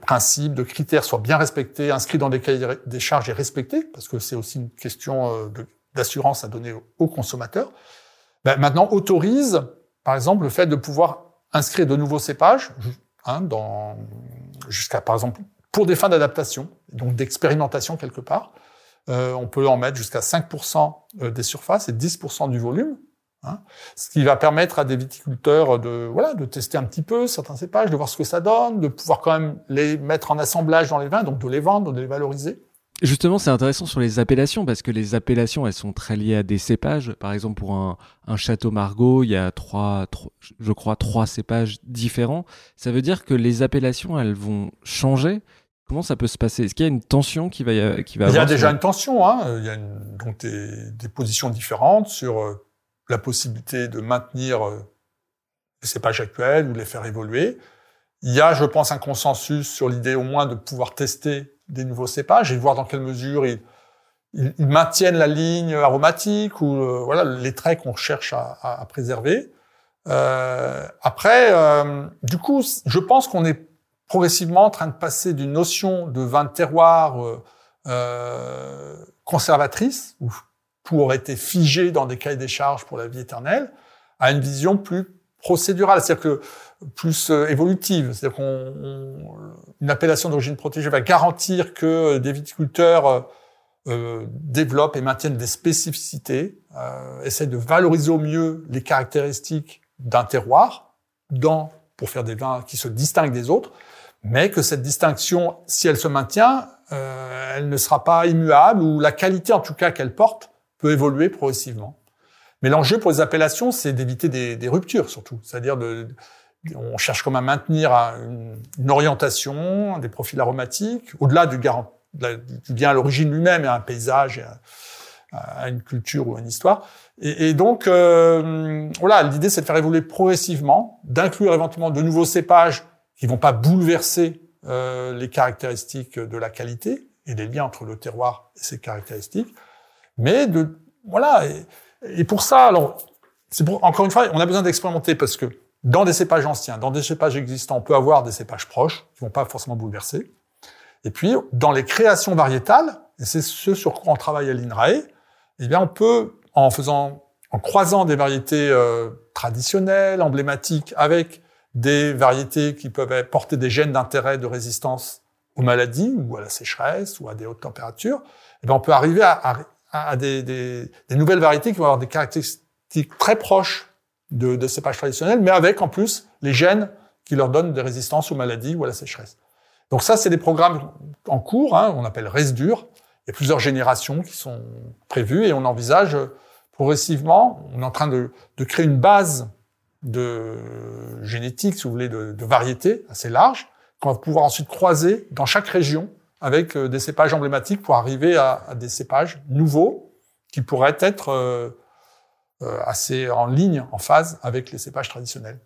principes, de critères soient bien respectés, inscrits dans des cahiers des charges et respectés, parce que c'est aussi une question euh, d'assurance à donner aux consommateurs, ben maintenant autorise, par exemple, le fait de pouvoir inscrire de nouveaux cépages, hein, jusqu'à, par exemple, pour des fins d'adaptation, donc d'expérimentation quelque part. Euh, on peut en mettre jusqu'à 5% euh, des surfaces et 10% du volume. Hein, ce qui va permettre à des viticulteurs de voilà de tester un petit peu certains cépages, de voir ce que ça donne, de pouvoir quand même les mettre en assemblage dans les vins, donc de les vendre, de les valoriser. Justement, c'est intéressant sur les appellations parce que les appellations, elles sont très liées à des cépages. Par exemple, pour un, château Margaux, il y a trois, je crois, trois cépages différents. Ça veut dire que les appellations, elles vont changer. Comment ça peut se passer? Est-ce qu'il y a une tension qui va, qui va Il y a déjà une tension. Hein. Il y a une, donc des, des positions différentes sur euh, la possibilité de maintenir euh, les cépages actuels ou les faire évoluer. Il y a, je pense, un consensus sur l'idée au moins de pouvoir tester des nouveaux cépages et voir dans quelle mesure ils, ils, ils maintiennent la ligne aromatique ou euh, voilà les traits qu'on cherche à, à, à préserver. Euh, après, euh, du coup, je pense qu'on est progressivement en train de passer d'une notion de vin de terroir euh, conservatrice, ou aurait été figé dans des cahiers des charges pour la vie éternelle, à une vision plus procédurale, c'est-à-dire que plus euh, évolutive, c'est-à-dire qu'une appellation d'origine protégée va garantir que des viticulteurs euh, euh, développent et maintiennent des spécificités, euh, essaient de valoriser au mieux les caractéristiques d'un terroir, pour faire des vins qui se distinguent des autres, mais que cette distinction, si elle se maintient, euh, elle ne sera pas immuable, ou la qualité en tout cas qu'elle porte peut évoluer progressivement. Mais l'enjeu pour les appellations, c'est d'éviter des, ruptures surtout. C'est-à-dire, de, on cherche comme à maintenir une, orientation, des profils aromatiques, au-delà du, du bien à l'origine lui-même, et à un paysage, et à, à, une culture ou à une histoire. Et, et donc, euh, voilà, l'idée, c'est de faire évoluer progressivement, d'inclure éventuellement de nouveaux cépages qui vont pas bouleverser euh, les caractéristiques de la qualité et les liens entre le terroir et ses caractéristiques, mais de voilà. Et, pour ça, alors, c'est pour encore une fois, on a besoin d'expérimenter parce que dans des cépages anciens, dans des cépages existants, on peut avoir des cépages proches qui vont pas forcément bouleverser. Et puis, dans les créations variétales, et c'est ce sur quoi on travaille à l'INRAE, eh bien, on peut, en faisant, en croisant des variétés euh, traditionnelles, emblématiques, avec des variétés qui peuvent porter des gènes d'intérêt de résistance aux maladies ou à la sécheresse ou à des hautes températures, eh bien, on peut arriver à, des, nouvelles variétés qui vont avoir des caractéristiques très proches de, de cépages traditionnels, mais avec en plus les gènes qui leur donnent des résistances aux maladies ou à la sécheresse. Donc ça, c'est des programmes en cours, hein, on appelle RESDUR. Il y a plusieurs générations qui sont prévues et on envisage progressivement, on est en train de créer une base de génétique, si vous voulez, de, de variétés assez large, qu'on va pouvoir ensuite croiser dans chaque région avec euh, des cépages emblématiques pour arriver à, à des cépages nouveaux qui pourraient être euh, euh, assez en ligne, en phase avec les cépages traditionnels.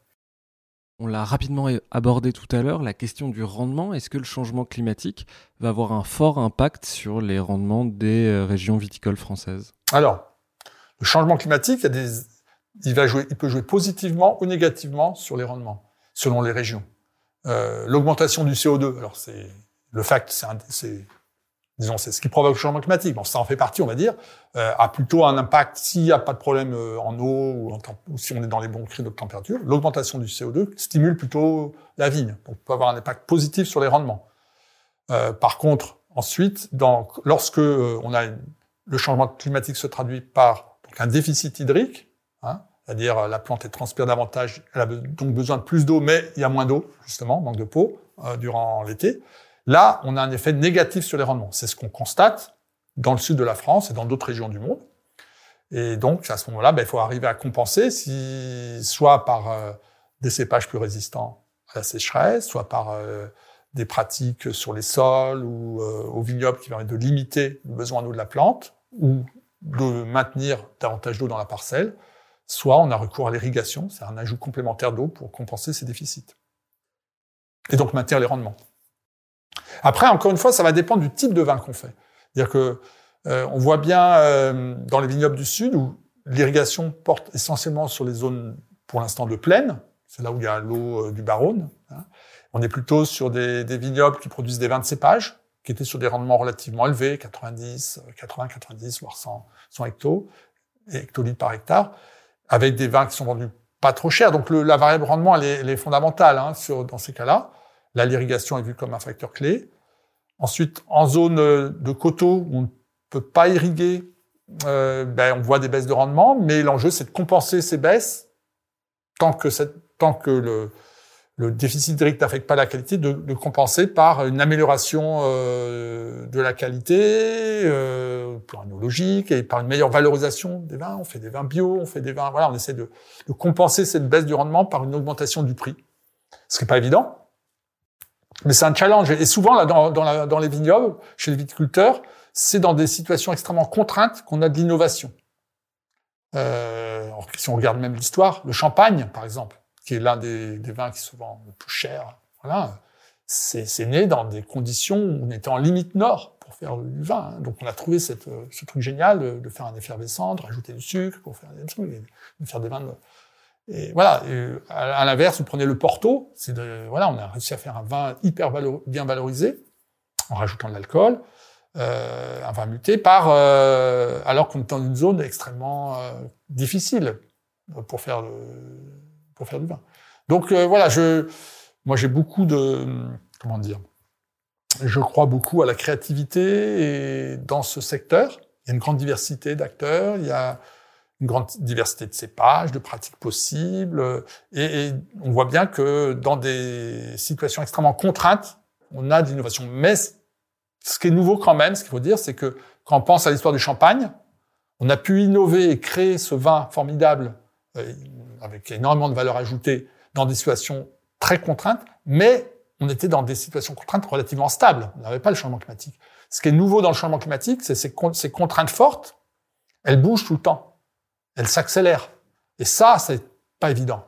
On l'a rapidement abordé tout à l'heure, la question du rendement. Est-ce que le changement climatique va avoir un fort impact sur les rendements des régions viticoles françaises? Alors, le changement climatique, il, y a des, il, peut jouer positivement ou négativement sur les rendements, selon les régions. Euh, L'augmentation du CO2, alors c'est le fait, c'est disons, c'est ce qui provoque le changement climatique. Bon, ça en fait partie, on va dire, euh, a plutôt un impact s'il n'y a pas de problème euh, en eau ou, si on est dans les bons créneaux de température. L'augmentation du CO2 stimule plutôt la vigne, donc peut avoir un impact positif sur les rendements. Par contre, ensuite, lorsque on a le changement climatique se traduit par donc, un déficit hydrique, hein, c'est-à-dire euh, la plante transpire davantage, elle a donc besoin de plus d'eau, mais il y a moins d'eau justement, manque de peau euh, durant l'été. Là, on a un effet négatif sur les rendements. C'est ce qu'on constate dans le sud de la France et dans d'autres régions du monde. Et donc, à ce moment-là, ben, il faut arriver à compenser, soit par euh, des cépages plus résistants à la sécheresse, soit par des pratiques sur les sols ou au vignoble qui permettent de limiter le besoin d'eau de la plante ou de maintenir davantage d'eau dans la parcelle, soit on a recours à l'irrigation, c'est un ajout complémentaire d'eau pour compenser ces déficits. Et donc maintenir les rendements. Après, encore une fois, ça va dépendre du type de vin qu'on fait. C'est-à-dire que euh, on voit bien euh, dans les vignobles du sud où l'irrigation porte essentiellement sur les zones, pour l'instant, de plaine. C'est là où il y a l'eau euh, du Baronne. Hein. On est plutôt sur des, des, vignobles qui produisent des vins de cépage, qui étaient sur des rendements relativement élevés, 90, 80, 90, voire 100, 100 hectos, hectolitres par hectare, avec des vins qui sont vendus pas trop chers. Donc la variable rendement, elle est, fondamentale hein, dans ces cas-là. Là, l'irrigation est vue comme un facteur clé. Ensuite, en zone de coteaux où on ne peut pas irriguer, euh, ben, on voit des baisses de rendement, mais l'enjeu, c'est de compenser ces baisses tant que, tant que le, le déficit hydrique n'affecte pas la qualité, de, de, compenser par une amélioration euh, de la qualité euh, plan énologique et par une meilleure valorisation des vins. On fait des vins bio, on fait des vins, voilà, on essaie de, de compenser cette baisse du rendement par une augmentation du prix. Ce qui n'est pas évident, mais c'est un challenge. Et souvent, là, dans, dans, dans les vignobles, chez les viticulteurs, c'est dans des situations extrêmement contraintes qu'on a de l'innovation. Euh, si on regarde même l'histoire, le champagne, par exemple, qui est l'un des, vins qui se vend le plus cher, voilà, c'est né dans des conditions où on était en limite nord pour faire du vin. Hein. Donc on a trouvé cette, ce truc génial de, faire un effervescent, de rajouter du sucre pour faire des vins de, et voilà. À, l'inverse, vous prenez le Porto. C'est voilà, on a réussi à faire un vin hyper bien valorisé en rajoutant de l'alcool, euh, un vin muté par euh, alors qu'on est dans une zone extrêmement euh, difficile pour faire le, pour faire du vin. Donc euh, voilà, je moi j'ai beaucoup de comment dire, je crois beaucoup à la créativité et dans ce secteur. Il y a une grande diversité d'acteurs. Il y a une grande diversité de cépages, de pratiques possibles, et, et, on voit bien que dans des situations extrêmement contraintes, on a de l'innovation. Mais ce qui est nouveau quand même, ce qu'il faut dire, c'est que quand on pense à l'histoire du champagne, on a pu innover et créer ce vin formidable euh, avec énormément de valeur ajoutée dans des situations très contraintes, mais on était dans des situations contraintes relativement stables. On n'avait pas le changement climatique. Ce qui est nouveau dans le changement climatique, c'est ces, contraintes fortes, elles bougent tout le temps elle s'accélère. Et ça, c'est pas évident.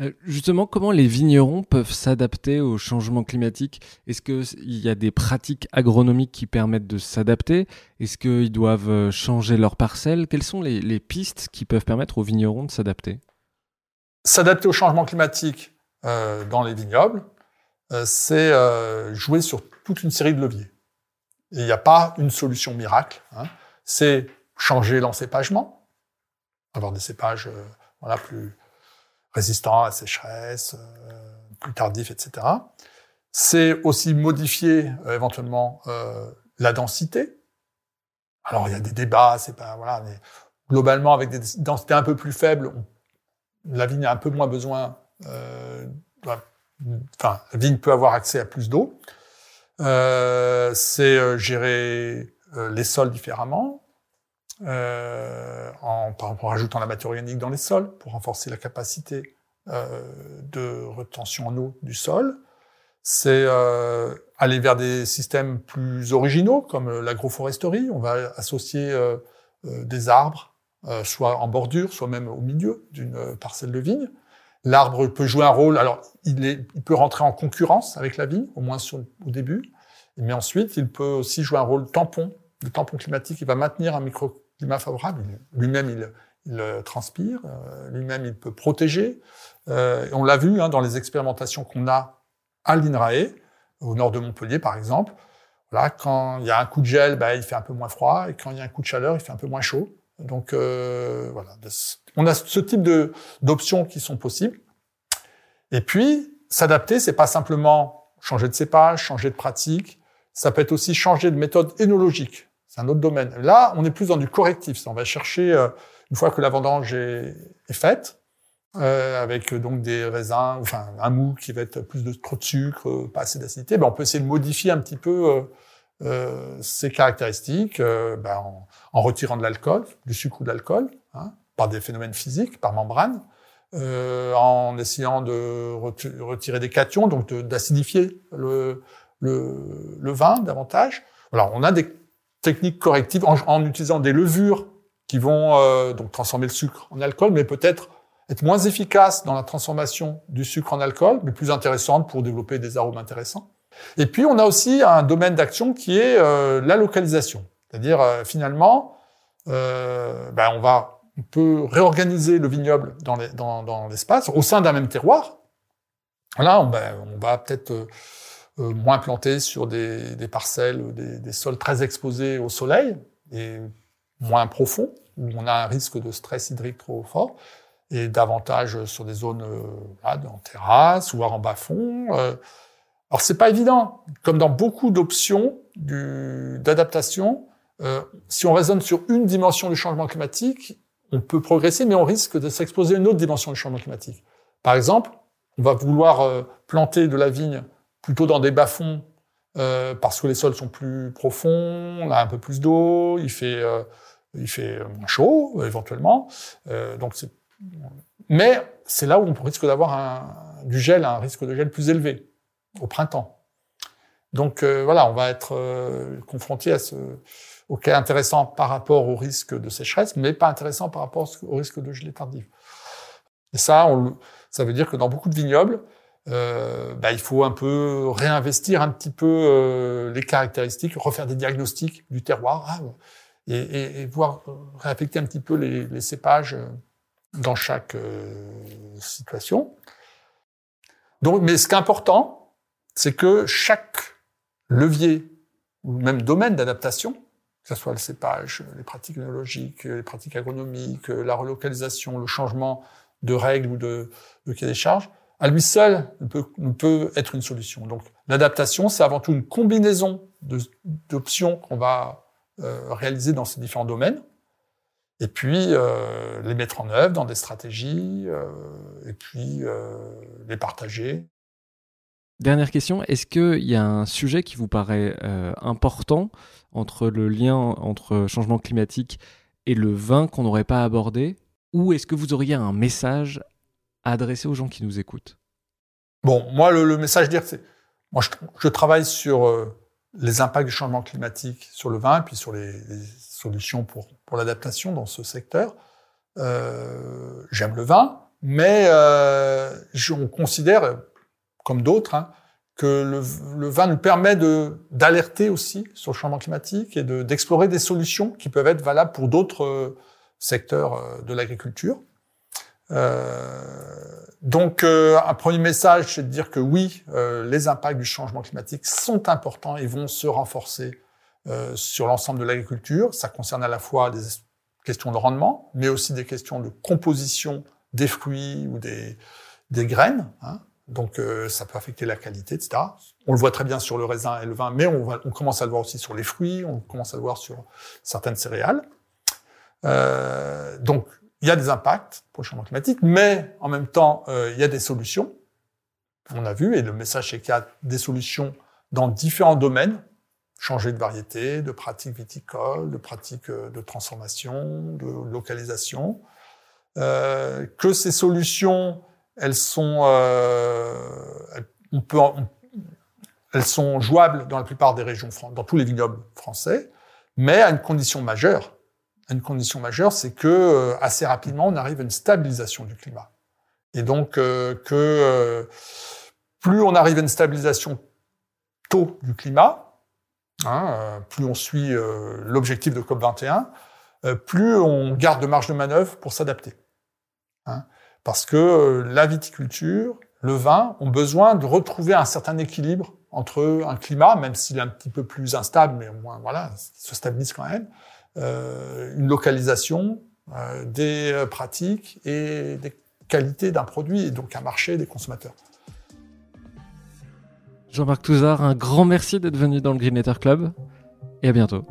Euh, justement, comment les vignerons peuvent s'adapter au changement climatique? Est-ce qu'il y a des pratiques agronomiques qui permettent de s'adapter? Est-ce qu'ils doivent euh, changer leurs parcelles? Quelles sont les, pistes qui peuvent permettre aux vignerons de s'adapter? S'adapter au changement climatique euh, dans les vignobles, c'est jouer sur toute une série de leviers. Il n'y a pas une solution miracle. Hein. C'est changer l'encépagement, avoir des cépages voilà, plus résistant à la sécheresse, euh, plus tardif, etc. C'est aussi modifier euh, éventuellement euh, la densité. Alors il y a des débats, c'est pas voilà, mais globalement avec des densités un peu plus faibles, la vigne a un peu moins besoin. enfin, la vigne peut avoir accès à plus d'eau. c'est gérer les sols différemment, euh, en, en, rajoutant la matière organique dans les sols pour renforcer la capacité euh, de retention en eau du sol. C'est euh, aller vers des systèmes plus originaux comme l'agroforesterie. On va associer euh, euh, des arbres, soit en bordure, soit même au milieu d'une parcelle de vigne. L'arbre peut jouer un rôle. Alors, il, est, il peut rentrer en concurrence avec la vigne, au moins au début. Mais ensuite, il peut aussi jouer un rôle tampon, le tampon climatique. Il va maintenir un micro climat favorable. Lui-même, il, transpire, euh, lui-même, il peut protéger. Euh, on l'a vu hein, dans les expérimentations qu'on a à l'INRAE, au nord de Montpellier, par exemple. Là, quand il y a un coup de gel, bah, il fait un peu moins froid, et quand il y a un coup de chaleur, il fait un peu moins chaud. Donc euh, voilà, on a ce type de d'options qui sont possibles. Et puis s'adapter, c'est pas simplement changer de cépage, changer de pratique, ça peut être aussi changer de méthode énologique c'est un autre domaine. Là, on est plus dans du correctif. On va chercher, euh, une fois que la vendange est, faite, euh, avec donc des raisins, enfin un mou qui va être plus de trop de sucre, pas assez d'acidité, ben, on peut essayer de modifier un petit peu euh, euh ces caractéristiques ben, en, en, retirant de l'alcool, du sucre ou de l'alcool, hein, par des phénomènes physiques, par membrane, en essayant de retirer des cations, donc d'acidifier le, le, le, vin davantage. Alors, on a des techniques correctives en, utilisant des levures qui vont euh, donc transformer le sucre en alcool, mais peut-être être moins efficaces dans la transformation du sucre en alcool, mais plus intéressantes pour développer des arômes intéressants. Et puis on a aussi un domaine d'action qui est euh, la localisation, c'est-à-dire euh, finalement, ben, on va on peut réorganiser le vignoble dans l'espace au sein d'un même terroir. Là, ben, on va peut-être euh, moins plantés sur des, parcelles, des, des, sols très exposés au soleil et moins profonds, où on a un risque de stress hydrique trop fort, et davantage sur des zones euh, en terrasse, ou en bas-fond. Euh. Alors c'est pas évident, comme dans beaucoup d'options d'adaptation, euh, si on raisonne sur une dimension du changement climatique, on peut progresser, mais on risque de s'exposer à une autre dimension du changement climatique. Par exemple, on va vouloir planter de la vigne plutôt dans des bas-fonds euh, parce que les sols sont plus profonds, on a un peu plus d'eau, il fait euh, il fait moins chaud éventuellement. Euh, donc mais c'est là où on risque d'avoir du gel, un risque de gel plus élevé au printemps. Donc voilà, on va être confronté à ce au cas intéressant par rapport au risque de sécheresse, mais pas intéressant par rapport au risque de gelée tardive. Et ça, ça veut dire que dans beaucoup de vignobles, euh, bah, il faut un peu réinvestir un petit peu euh, les caractéristiques, refaire des diagnostics du terroir ah, et, et, voir réaffecter un petit peu les, cépages euh, dans chaque situation. Donc, mais ce qui est important, c'est que chaque levier ou même domaine d'adaptation, que ce soit le cépage, les pratiques technologiques, les pratiques agronomiques, la relocalisation, le changement de règles ou de, de cahier des charges, à lui seul ne peut, être une solution. Donc l'adaptation, c'est avant tout une combinaison d'options qu'on va euh, réaliser dans ces différents domaines, et puis euh, les mettre en œuvre dans des stratégies, euh, et puis les partager. Dernière question, est-ce qu'il y a un sujet qui vous paraît important entre le lien entre changement climatique et le vin qu'on n'aurait pas abordé? Ou est-ce que vous auriez un message adresser aux gens qui nous écoutent Bon, moi, le, message dire, c'est, moi, je, travaille sur euh, les impacts du changement climatique sur le vin, puis sur les, solutions pour, pour l'adaptation dans ce secteur. Euh, j'aime le vin, mais euh, on considère, comme d'autres, hein, que le, le, vin nous permet d'alerter aussi sur le changement climatique et d'explorer des solutions qui peuvent être valables pour d'autres secteurs de l'agriculture. Euh, donc, euh, un premier message, c'est de dire que oui, les impacts du changement climatique sont importants et vont se renforcer sur l'ensemble de l'agriculture. Ça concerne à la fois des questions de rendement, mais aussi des questions de composition des fruits ou des, des graines. Hein. Donc euh, ça peut affecter la qualité, etc. On le voit très bien sur le raisin et le vin, mais on, va, on commence à le voir aussi sur les fruits, on commence à le voir sur certaines céréales. Euh, donc il y a des impacts pour le changement climatique, mais en même temps euh, il y a des solutions. On a vu, et le message c'est qu'il y a des solutions dans différents domaines, changer de variété, de pratiques viticoles, de pratiques euh, de transformation, de localisation, euh, que ces solutions elles sont jouables dans la plupart des régions, dans tous les vignobles français, mais à une condition majeure. Une condition majeure, c'est que euh, assez rapidement, on arrive à une stabilisation du climat. Et donc euh, que euh, plus on arrive à une stabilisation tôt du climat, hein, plus on suit l'objectif de COP 21, plus on garde de marge de manœuvre pour s'adapter. Hein. Parce que la viticulture, le vin ont besoin de retrouver un certain équilibre entre un climat, même s'il est un petit peu plus instable, mais au moins voilà, il se stabilise quand même, une localisation, euh, des euh, pratiques et des qualités d'un produit, et donc un marché des consommateurs. Jean-Marc Touzard, un grand merci d'être venu dans le Green Letter Club, et à bientôt.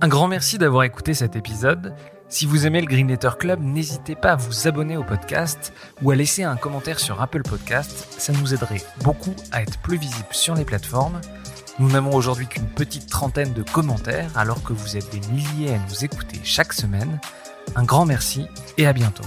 Un grand merci d'avoir écouté cet épisode. Si vous aimez le Green Letter Club, n'hésitez pas à vous abonner au podcast ou à laisser un commentaire sur Apple Podcast. Ça nous aiderait beaucoup à être plus visible sur les plateformes. Nous n'avons aujourd'hui qu'une petite trentaine de commentaires alors que vous êtes des milliers à nous écouter chaque semaine. Un grand merci et à bientôt.